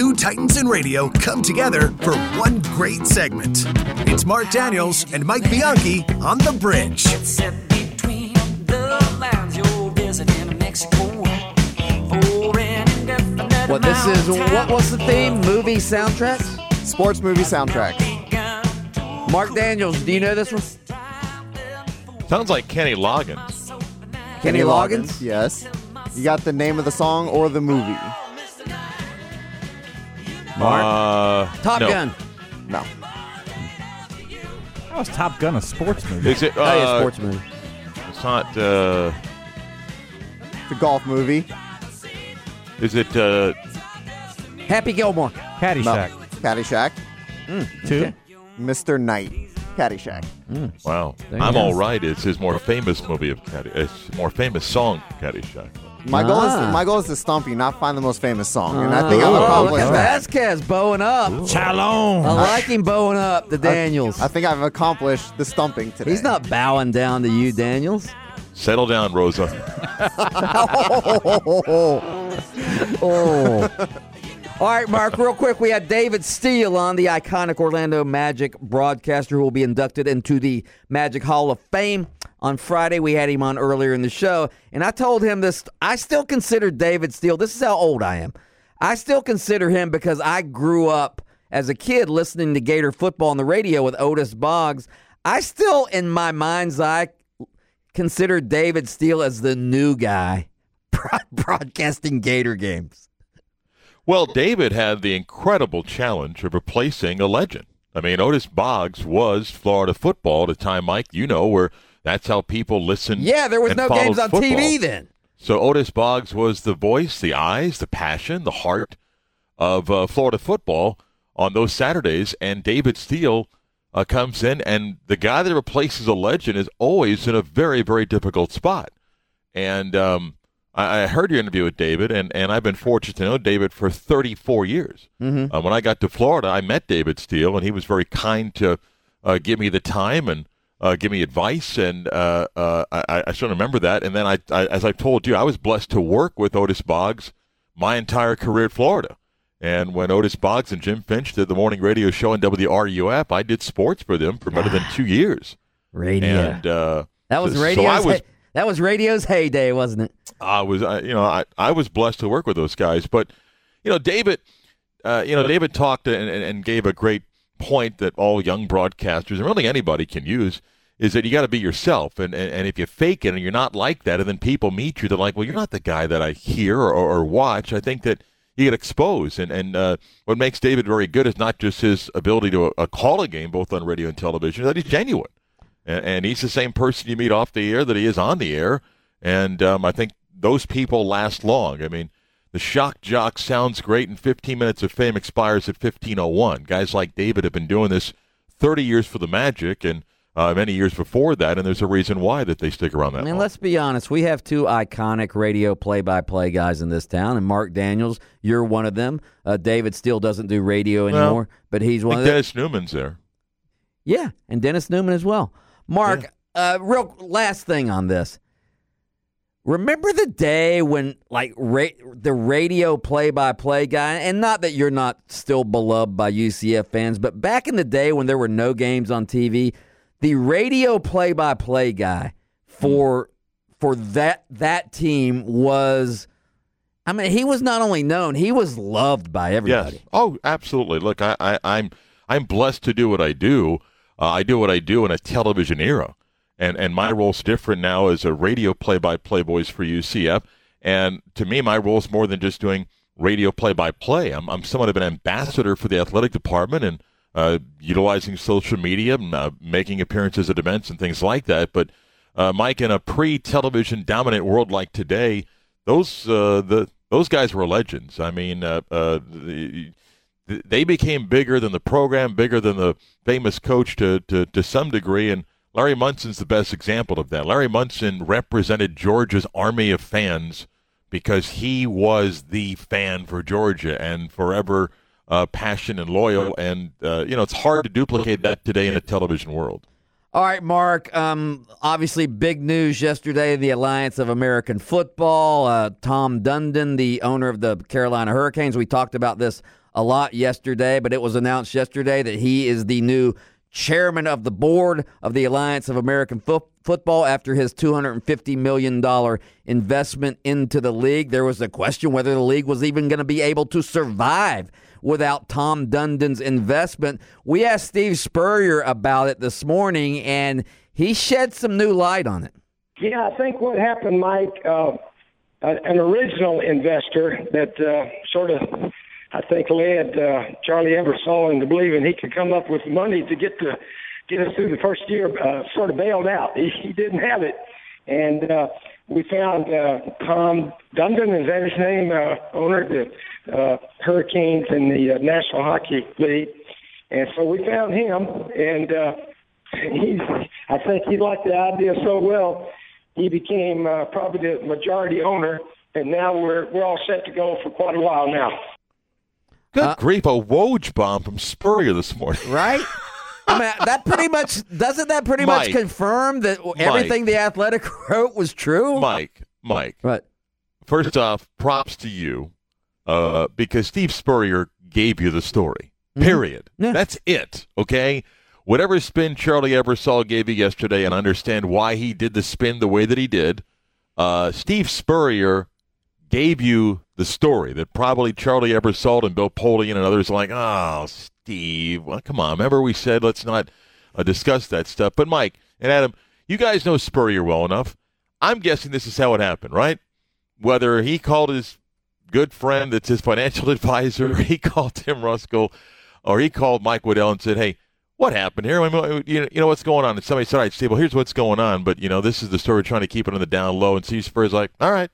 two Titans in radio come together for one great segment. It's Marc Daniels and Mike Bianchi on the bridge. Set between the lands you're visiting Mexico for Well, this is what was the theme? Movie soundtracks. Sports movie soundtrack. Marc Daniels, do you know this one? Sounds like Kenny Loggins. Kenny Loggins. Yes. You got the name of the song or the movie? Uh, Top no. Gun. No. How is Top Gun a sports movie? Is it? Oh, yeah, uh, sports movie. It's not. Uh, It's a golf movie. is it? Uh, Happy Gilmore. No. Caddyshack. Caddyshack. Two. Mr. Knight. Caddyshack. wow. There I'm go. all right. It's his more famous movie of Caddy. It's more famous song, Caddyshack. My goal is Ah. my goal is to stomp you, not find the most famous song, and I think Oh, I've look accomplished at that. Vasquez bowing up. Chalon. I like him bowing up, the Daniels. I think I've accomplished the stumping today. He's not bowing down to you, Daniels. Settle down, Rosa. Oh. All right, Marc, real quick. We had David Steele on, the iconic Orlando Magic broadcaster who will be inducted into the Magic Hall of Fame. On Friday, we had him on earlier in the show, and I told him this. I still consider David Steele, this is how old I am. I still consider him because I grew up as a kid listening to Gator football on the radio with Otis Boggs. I still, in my mind's eye, consider David Steele as the new guy broadcasting Gator games. Well, David had the incredible challenge of replacing a legend. I mean, Otis Boggs was Florida football at a time, Mike. You know where that's how people listen. Yeah, there was no games on football. TV then. So Otis Boggs was the voice, the eyes, the passion, the heart of uh, Florida football on those Saturdays. And David Steele uh, comes in, and the guy that replaces a legend is always in a very, very difficult spot. And um, I, I heard your interview with David, and, and I've been fortunate to know David for 34 years. Mm-hmm. Uh, when I got to Florida, I met David Steele, and he was very kind to uh, give me the time and uh, give me advice, and uh, uh, I, I still remember that. And then, I, I, as I told you, I was blessed to work with Otis Boggs my entire career at Florida. And when Otis Boggs and Jim Finch did the morning radio show on WRUF, I did sports for them for better than two years. Radio. And uh, that was so- so radio's I was hey- that was radio's heyday, wasn't it? I was, I, you know, I, I was blessed to work with those guys. But, you know, David, uh, you know, David talked and, and gave a great point that all young broadcasters and really anybody can use is that you got to be yourself. And, and, and if you fake it and you're not like that, and then people meet you, they're like, well, you're not the guy that I hear or, or watch. I think that you get exposed. And, and uh, what makes David very good is not just his ability to uh, call a game, both on radio and television, that he's genuine and, and he's the same person you meet off the air that he is on the air. And um, I think those people last long. I mean, the shock jock sounds great, and 15 minutes of fame expires at 15:01. Guys like David have been doing this 30 years for the Magic, and uh, many years before that, and there's a reason why that they stick around that I mean, long. let's be honest. We have two iconic radio play-by-play guys in this town, and Marc Daniels, you're one of them. Uh, David Steele doesn't do radio Well, anymore, but he's one of them. Dennis Neumann's there. Yeah, and Dennis Neumann as well. Marc, uh, real last thing on this. Remember the day when, like, ra- the radio play-by-play guy, and not that you're not still beloved by UCF fans, but back in the day when there were no games on TV, the radio play-by-play guy for for that that team was. I mean, he was not only known; he was loved by everybody. Yes. Oh, absolutely. Look, I, I, I'm I'm blessed to do what I do. Uh, I do what I do in a television era, and and my role's different now as a radio play-by-play voice for UCF. And to me, my role is more than just doing radio play-by-play. I'm I'm somewhat of an ambassador for the athletic department and uh, utilizing social media, and, uh, making appearances at events and things like that. But uh, Mike, in a pre-television dominant world like today, those uh, the those guys were legends. I mean, uh, uh, the, they became bigger than the program, bigger than the famous coach to, to, to some degree. And Larry Munson's the best example of that. Larry Munson represented Georgia's army of fans because he was the fan for Georgia and forever uh, passionate and loyal. And, uh, you know, it's hard to duplicate that today in a television world. All right, Marc. Um, obviously, big news yesterday the Alliance of American Football. Uh, Tom Dundon, the owner of the Carolina Hurricanes. We talked about this a lot yesterday, but it was announced yesterday that he is the new chairman of the board of the Alliance of American Fo- Football after his $250 million investment into the league. There was a question whether the league was even going to be able to survive without Tom Dundon's investment. We asked Steve Spurrier about it this morning, and he shed some new light on it. Yeah, I think what happened, Mike, uh, an original investor that uh, sort of, I think, led uh, Charlie Ebersol into believing he could come up with money to get to get us through the first year, uh, sort of bailed out. He, he didn't have it, and uh, we found uh, Tom Dundon, is that his name, uh, owner of the uh, Hurricanes in the uh, National Hockey League, and so we found him, and uh, he's, I think he liked the idea so well he became uh, probably the majority owner, and now we're we're all set to go for quite a while now. Good grief, a Woj bomb from Spurrier this morning. Right? I mean, that pretty much doesn't that pretty much confirm that everything the Athletic wrote was true? Mike, Mike, Right. first off, props to you uh, because Steve Spurrier gave you the story. Period. Yeah. That's it. Okay. Whatever spin Charlie Ebersol gave you yesterday, and understand why he did the spin the way that he did. Uh, Steve Spurrier gave you the story that probably Charlie Ebersol and Bill Polian and others are like, oh, Steve, well, come on. Remember we said let's not uh, discuss that stuff. But Mike and Adam, you guys know Spurrier well enough. I'm guessing this is how it happened, right? Whether he called his good friend that's his financial advisor, he called Tim Ruskell, or he called Mike Waddell and said, hey, what happened here? I mean, you know, you know what's going on? And somebody said, all right, Steve, well, here's what's going on. But, you know, this is the story. We're trying to keep it on the down low. And Steve Spurrier's like, all right.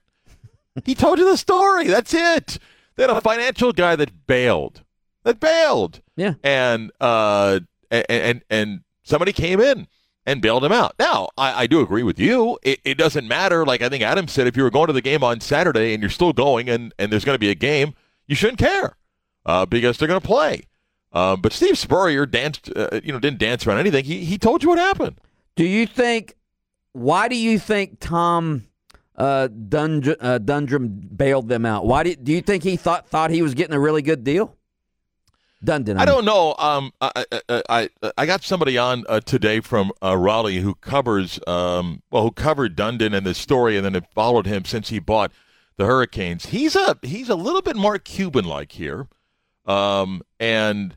He told you the story. That's it. They had a financial guy that bailed. That bailed. Yeah. And, uh, and, and, and somebody came in and bailed him out. Now, I, I do agree with you. It, it doesn't matter. Like I think Adam said, if you were going to the game on Saturday and you're still going and, and there's going to be a game, you shouldn't care uh, because they're going to play. Uh, but Steve Spurrier danced, uh, you know, didn't dance around anything. He, he told you what happened. Do you think? Why do you think Tom uh, Dund- uh, Dundrum bailed them out? Why do, do you think he thought thought he was getting a really good deal? Dundon. I don't know. Um, I, I, I, I got somebody on uh, today from uh, Raleigh who covers, um, well, who covered Dundon and the story, and then it followed him since he bought the Hurricanes. He's a he's a little bit more Cuban-like here, um, and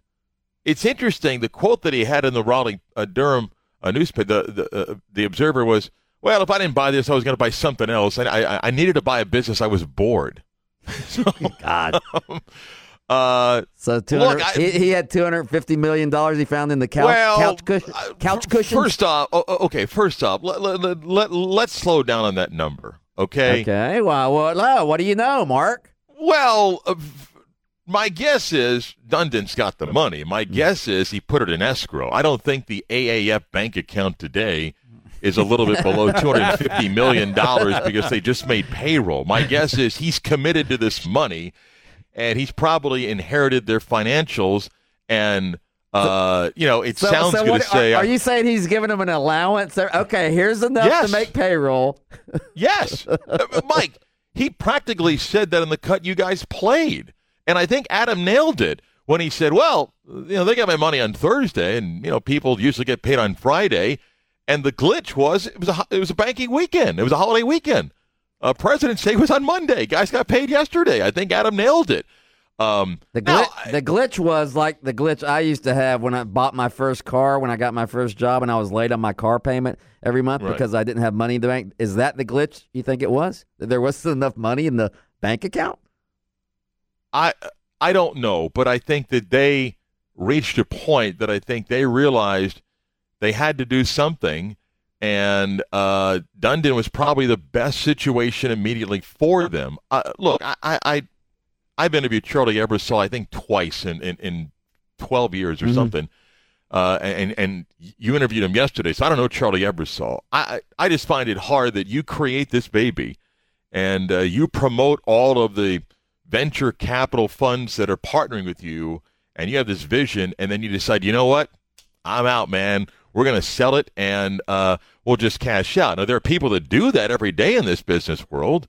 it's interesting. The quote that he had in the Raleigh uh, Durham uh, newspaper, the the, uh, the Observer was, "Well, if I didn't buy this, I was going to buy something else. I, I I needed to buy a business. I was bored." so, God. uh, So 200, Look, I- he, he had two hundred fifty million dollars he found in the couch well, couch cushion. uh, couch cushion. First off, oh, okay. First off, let, let, let, let, us slow down on that number. Okay. Okay. Well, what, well, what do you know, Marc? Well, uh, my guess is Dundon's got the money. My guess is he put it in escrow. I don't think the AAF bank account today is a little bit below $250 million because they just made payroll. My guess is he's committed to this money and he's probably inherited their financials and uh, you know, it So, sounds so good what, to say. are, are you saying he's giving him an allowance? Okay, here's enough Yes. to make payroll. Yes. Uh, Mike, he practically said that in the cut you guys played. And I think Adam nailed it when he said, well, you know, they got my money on Thursday and, you know, people usually get paid on Friday. And the glitch was it was a, it was a banking weekend. It was a holiday weekend. Uh, President's Day was on Monday. Guys got paid yesterday. I think Adam nailed it. Um, The now, glitch, the glitch was like the glitch I used to have when I bought my first car, when I got my first job, and I was late on my car payment every month Right. because I didn't have money in the bank. Is that the glitch you think it was? That there wasn't enough money in the bank account? I I don't know, but I think that they reached a point that I think they realized they had to do something, and uh, Dundon was probably the best situation immediately for them. Uh, look, I, I, I I've interviewed Charlie Ebersol I think twice in in, in twelve years or Mhm. something. Uh, and and you interviewed him yesterday, so I don't know Charlie Ebersol. I I I just find it hard that you create this baby, and uh, you promote all of the venture capital funds that are partnering with you, and you have this vision, and then you decide, you know what, I'm out, man. We're going to sell it, and uh, we'll just cash out. Now there are people that do that every day in this business world,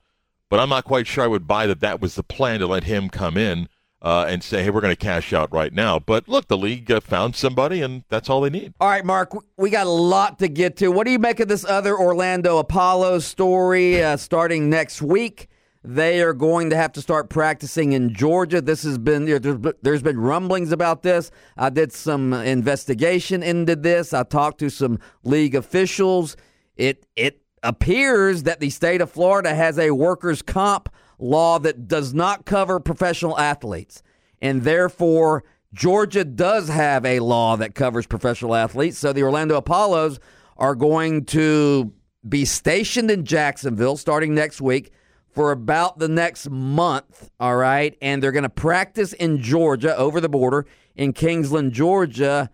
but I'm not quite sure I would buy that that was the plan to let him come in uh, and say, "Hey, we're going to cash out right now." But look, the league uh, found somebody, and that's all they need. All right, Marc, we got a lot to get to. What do you make of this other Orlando Apollo story uh, starting next week? They are going to have to start practicing in Georgia. This has been there's- been rumblings about this. I did some investigation into this. I talked to some league officials. It it appears that the state of Florida has a workers' comp law that does not cover professional athletes, and therefore Georgia does have a law that covers professional athletes. So the Orlando Apollos are going to be stationed in Jacksonville starting next week for about the next month, all right? And they're going to practice in Georgia over the border in Kingsland, Georgia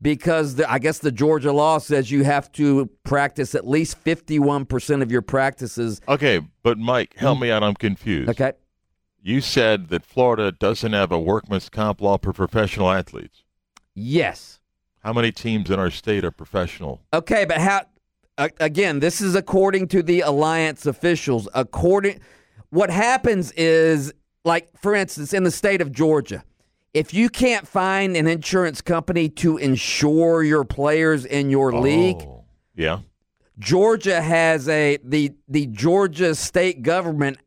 because the, I guess the Georgia law says you have to practice at least 51% of your practices. Okay, but Mike, help mm-hmm. me out. I'm confused. Okay. You said that Florida doesn't have a workman's comp law for professional athletes. Yes. How many teams in our state are professional? Okay, but how again, this is according to the alliance officials. According what happens is like for instance in the state of Georgia, if you can't find an insurance company to insure your players in your oh, league, Oh, yeah. Georgia has a the the Georgia state government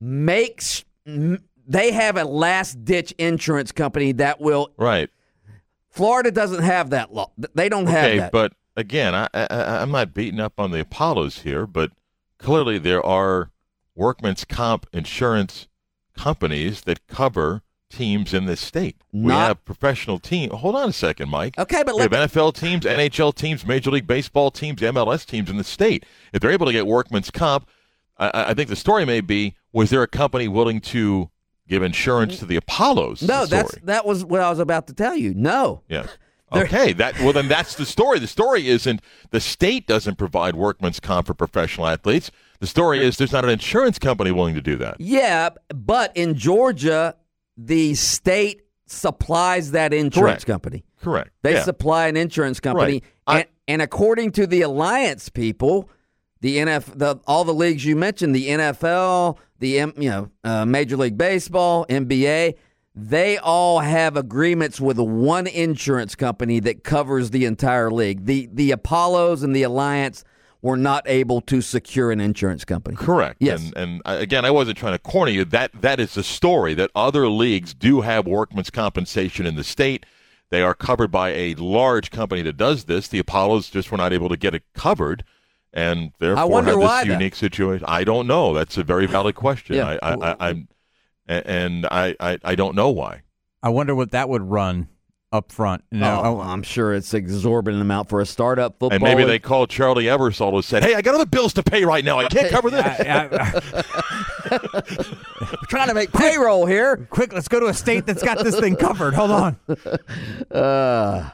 makes they have a last ditch insurance company that will Right. Florida doesn't have that law. They don't have Okay, that. but again, I, I, I'm not beating up on the Apollos here, but clearly there are workman's comp insurance companies that cover teams in this state. we have professional team. Hold on a second, Mike. Okay, but we have NFL teams, NHL teams, Major League Baseball teams, MLS teams in the state. If they're able to get workman's comp, I, I I think the story may be: was there a company willing to give insurance to the Apollos? no, that's that was what I was about to tell you. No. Yeah. Okay, that well then that's the story. The story isn't the state doesn't provide workman's comp for professional athletes. The story is there's not an insurance company willing to do that. Yeah, but in Georgia, the state supplies that insurance Correct. company. Correct. They yeah. supply an insurance company, Right. I- and, and according to the alliance people, the NF, the all the leagues you mentioned, the NFL, the M- you know uh, Major League Baseball, NBA, they all have agreements with one insurance company that covers the entire league. The the Apollos and the alliance were not able to secure an insurance company. Correct. Yes. And, and uh, again, I wasn't trying to corner you. That that is the story that other leagues do have workman's compensation in the state. They are covered by a large company that does this. The Apollos just were not able to get it covered, and therefore wonder have this why that- unique situation. I don't know. That's a very valid question. Yeah. I, I, I, I'm, a- and I, I, I don't know why. I wonder what that would run up front. No, Oh, I'm sure it's exorbitant amount for a startup football. And maybe league. they called Charlie Ebersol and said, "Hey, I got other bills to pay right now. I can't cover this." We're trying to make payroll here. quick, let's go to a state that's got this thing covered. Hold on.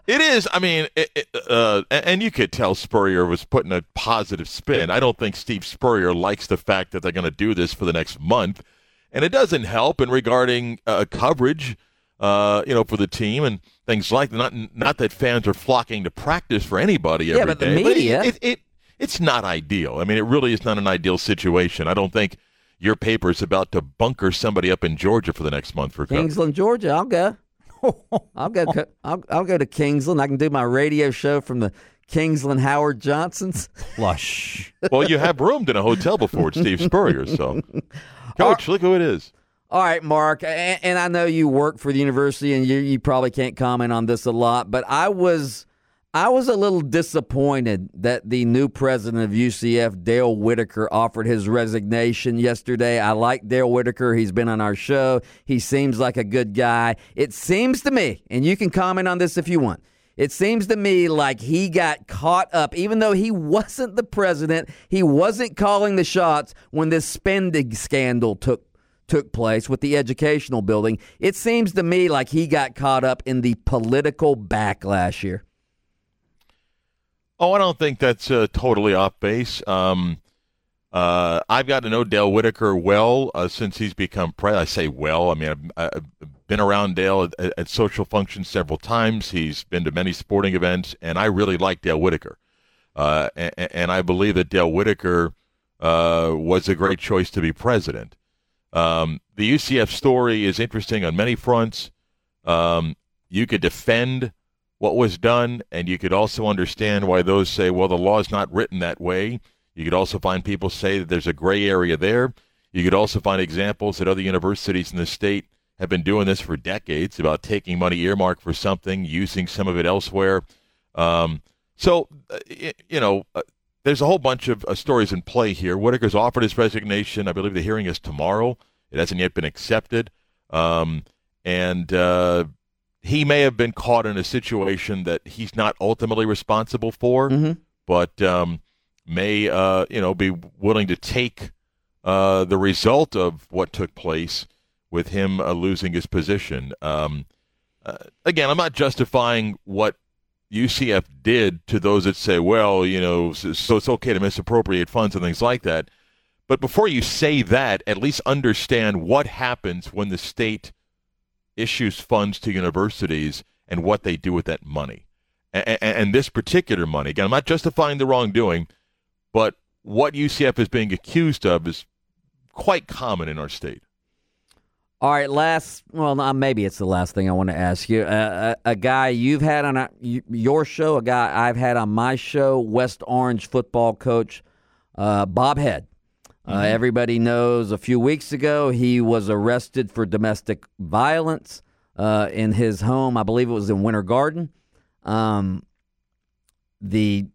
It is. I mean, it, it, uh, and and you could tell Spurrier was putting a positive spin. I don't think Steve Spurrier likes the fact that they're going to do this for the next month, and it doesn't help in regarding uh, coverage. Uh, you know, for the team and things like that. Not not that fans are flocking to practice for anybody every Yeah, but the day, media- it, it it's not ideal. I mean, it really is not an ideal situation. I don't think your paper is about to bunker somebody up in Georgia for the next month for coverage. Kingsland, Georgia. I'll go. I'll go. I'll, I'll go to Kingsland. I can do my radio show from the Kingsland Howard Johnsons. Flush. Well, you have roomed in a hotel before at Steve Spurrier, so coach, look who it is. All right, Marc, and, and I know you work for the university, and you you probably can't comment on this a lot, but I was I was a little disappointed that the new president of UCF, Dale Whitaker, offered his resignation yesterday. I like Dale Whitaker; he's been on our show. He seems like a good guy. It seems to me, and you can comment on this if you want. It seems to me like he got caught up, even though he wasn't the president, he wasn't calling the shots when this spending scandal took took place with the educational building. It seems to me like he got caught up in the political backlash here. Oh, I don't think that's uh, totally off base. Um, uh, I've got to know Dale Whitaker well uh, since he's become president. I say well. I mean, I've, I've been around Dale at, at, social functions several times. He's been to many sporting events, and I really like Dale Whitaker. Uh, and, and I believe that Dale Whitaker uh, was a great choice to be president. Um, the UCF story is interesting on many fronts. Um, you could defend what was done, and you could also understand why those say, well, the law is not written that way. You could also find people say that there's a gray area there. You could also find examples at other universities in the state have been doing this for decades about taking money earmarked for something, using some of it elsewhere. Um, so, uh, you know, uh, there's a whole bunch of uh, stories in play here. Whitaker's offered his resignation. I believe the hearing is tomorrow. It hasn't yet been accepted. Um, and uh, he may have been caught in a situation that he's not ultimately responsible for, but um, may, uh, you know, be willing to take uh, the result of what took place with him uh, losing his position. Um, uh, again, I'm not justifying what UCF did to those that say, well, you know, so, it's okay to misappropriate funds and things like that. But before you say that, at least understand what happens when the state issues funds to universities and what they do with that money. And, and this particular money, again, I'm not justifying the wrongdoing, but what UCF is being accused of is quite common in our state. All right, last. Well, maybe it's the last thing I want to ask you. Uh, a, a guy you've had on a, your show, a guy I've had on my show, West Orange football coach uh, Bob Head. Uh, everybody knows a few weeks ago he was arrested for domestic violence uh, in his home. I believe it was in Winter Garden. Um, the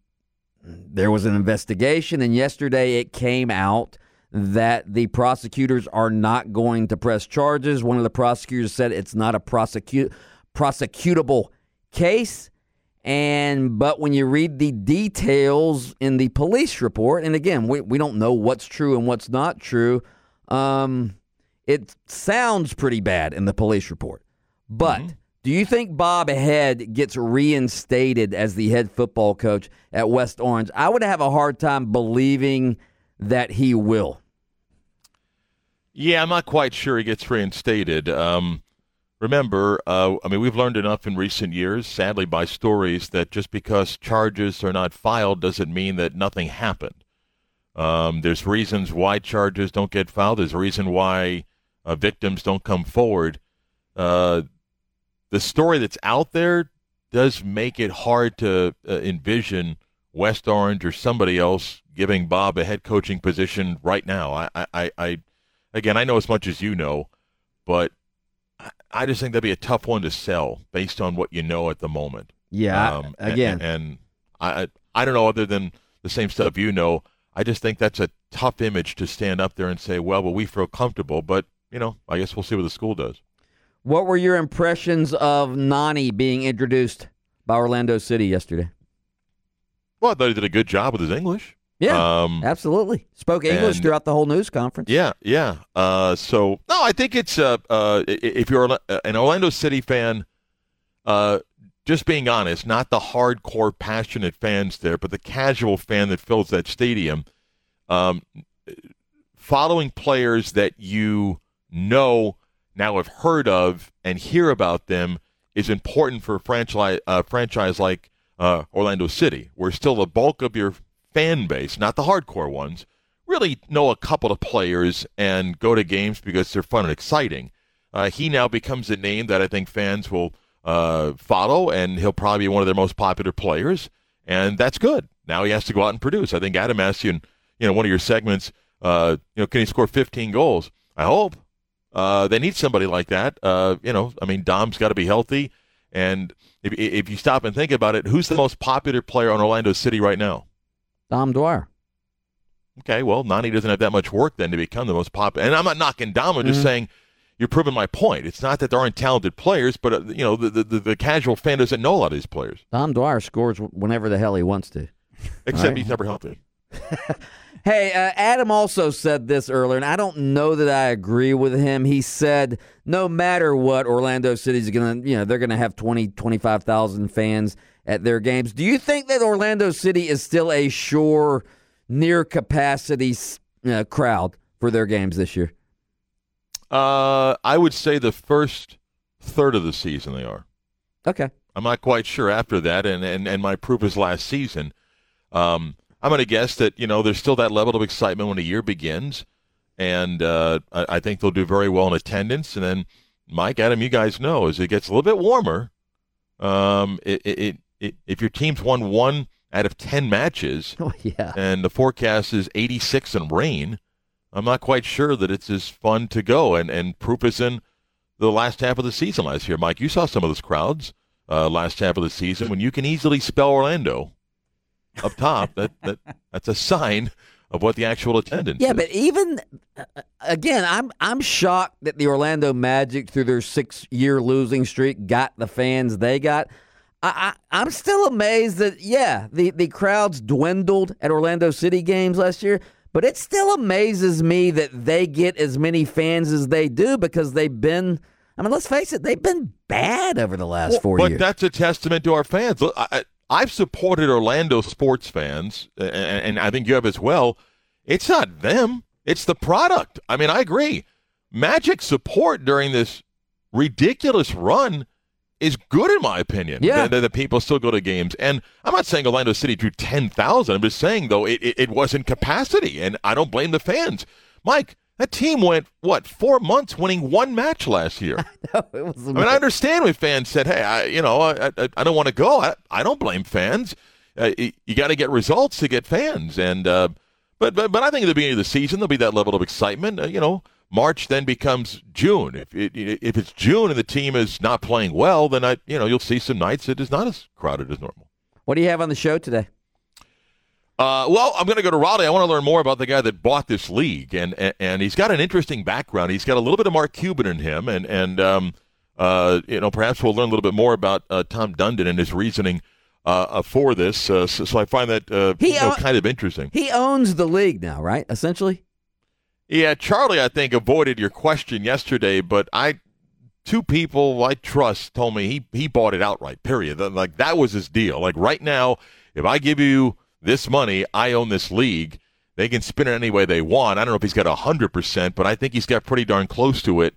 there was an investigation, and yesterday it came out that the prosecutors are not going to press charges. One of the prosecutors said it's not a prosecute prosecutable case. And but when you read the details in the police report, and again, we, we don't know what's true and what's not true, um, it sounds pretty bad in the police report. But do you think Bob Head gets reinstated as the head football coach at West Orange? I would have a hard time believing that he will. Yeah, I'm not quite sure he gets reinstated. Um, remember, uh, I mean, we've learned enough in recent years, sadly, by stories that just because charges are not filed doesn't mean that nothing happened. Um, there's reasons why charges don't get filed. There's a reason why uh, victims don't come forward. Uh, the story that's out there does make it hard to uh, envision West Orange or somebody else giving Bob a head coaching position right now. I, I, I, I again, I know as much as you know, but I, just think that'd be a tough one to sell based on what you know at the moment. Yeah, Um, again, and, and I, I I don't know other than the same stuff you know. I just think that's a tough image to stand up there and say, well, well, we feel comfortable, but you know, I guess we'll see what the school does. what were your impressions of Nani being introduced by Orlando City yesterday? Well, I thought he did a good job with his English. Yeah, Um, absolutely. Spoke English and- throughout the whole news conference. Yeah, yeah. Uh, so no, I think it's uh, uh, if you're an Orlando City fan, uh, just being honest, not the hardcore passionate fans there, but the casual fan that fills that stadium, um, following players that you know now have heard of and hear about them is important for a franchise uh, franchise like uh, Orlando City, where still the bulk of your fan base, not the hardcore ones, really know a couple of players and go to games because they're fun and exciting. Uh, he now becomes a name that I think fans will uh, follow, and he'll probably be one of their most popular players, and that's good. Now he has to go out and produce. I think Adam asked you in you know one of your segments, uh, you know, can he score 15 goals? I hope. Uh, they need somebody like that. Uh, you know, I mean, Dom's got to be healthy, and if if you stop and think about it, who's the most popular player on Orlando City right now? Dom Dwyer. Okay, well, Nani doesn't have that much work then to become the most popular. And I'm not knocking Dom. I'm just saying you're proving my point. It's not that there aren't talented players, but uh, you know the, the the casual fan doesn't know a lot of these players, Dom Dwyer scores whenever the hell he wants to. except Right. he's never healthy. Hey, uh, Adam also said this earlier, and I don't know that I agree with him. He said no matter what, Orlando City's going to, you know, they're going to have 20, 25,000 fans at their games. Do you think that Orlando City is still a sure, near capacity uh, crowd for their games this year? Uh, I would say the first third of the season they are. Okay. I'm not quite sure after that, and, and, and my proof is last season. Um, I'm going to guess that you know there's still that level of excitement when a year begins, and uh, I, I think they'll do very well in attendance. And then, Mike, Adam, you guys know as it gets a little bit warmer, um, it, it, it, it if your team's won one out of ten matches, Oh yeah. and the forecast is 86 and rain, I'm not quite sure that it's as fun to go. And and proof is in the last half of the season last year. Mike, you saw some of those crowds uh, last half of the season when you can easily spell Orlando up top. that that that's a sign of what the actual attendance. Yeah, is. but even uh, again, I'm I'm shocked that the Orlando Magic, through their six year losing streak, got the fans they got. I, I I'm still amazed that yeah, the the crowds dwindled at Orlando City games last year, but it still amazes me that they get as many fans as they do because they've been. I mean, let's face it, they've been bad over the last four but years. But that's a testament to our fans. Look, I, I've supported Orlando sports fans, and, and I think you have as well. It's not them; it's the product. I mean, I agree. Magic support during this ridiculous run is good, in my opinion. Yeah. that, people still go to games, and I'm not saying Orlando City drew ten thousand. I'm just saying though it, it, it wasn't capacity, and I don't blame the fans. Mike, that team went what four months winning one match last year. I, know, it was I mean, I understand when fans said, "Hey, I, you know, I, I, I don't want to go." I, I don't blame fans. Uh, you you got to get results to get fans, and uh, but, but but I think at the beginning of the season there'll be that level of excitement. Uh, you know, March then becomes June. If it, if it's June and the team is not playing well, then I you know you'll see some nights it is not as crowded as normal. what do you have on the show today? Uh, well, I'm going to go to Raleigh. I want to learn more about the guy that bought this league, and, and and he's got an interesting background. He's got a little bit of Mark Cuban in him, and and um, uh, you know, perhaps we'll learn a little bit more about uh, Tom Dundon and his reasoning uh, uh, for this. Uh, so, so I find that uh, you know, own- kind of interesting. He owns the league now, right? Essentially. Yeah, Charlie, I think avoided your question yesterday, but I two people I trust told me he he bought it outright. Period. Like that was his deal. Like right now, if I give you this money, I own this league. They can spin it any way they want. I don't know if he's got hundred percent, but I think he's got pretty darn close to it.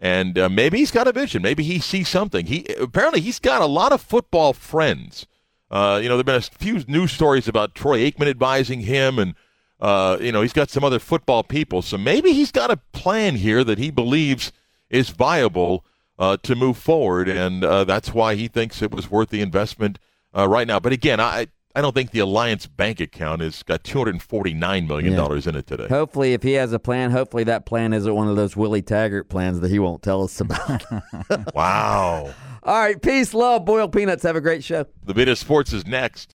And uh, maybe he's got a vision. Maybe he sees something. He apparently he's got a lot of football friends. Uh, you know, there've been a few news stories about Troy Aikman advising him, and uh, you know he's got some other football people. So maybe he's got a plan here that he believes is viable uh, to move forward, and uh, that's why he thinks it was worth the investment uh, right now. But again, I I don't think the Alliance bank account has got two hundred and forty nine million dollars in it today. Hopefully, if he has a plan, hopefully that plan isn't one of those Willie Taggart plans that he won't tell us about. Wow. All right, peace, love, boiled peanuts. Have a great show. The of sports is next.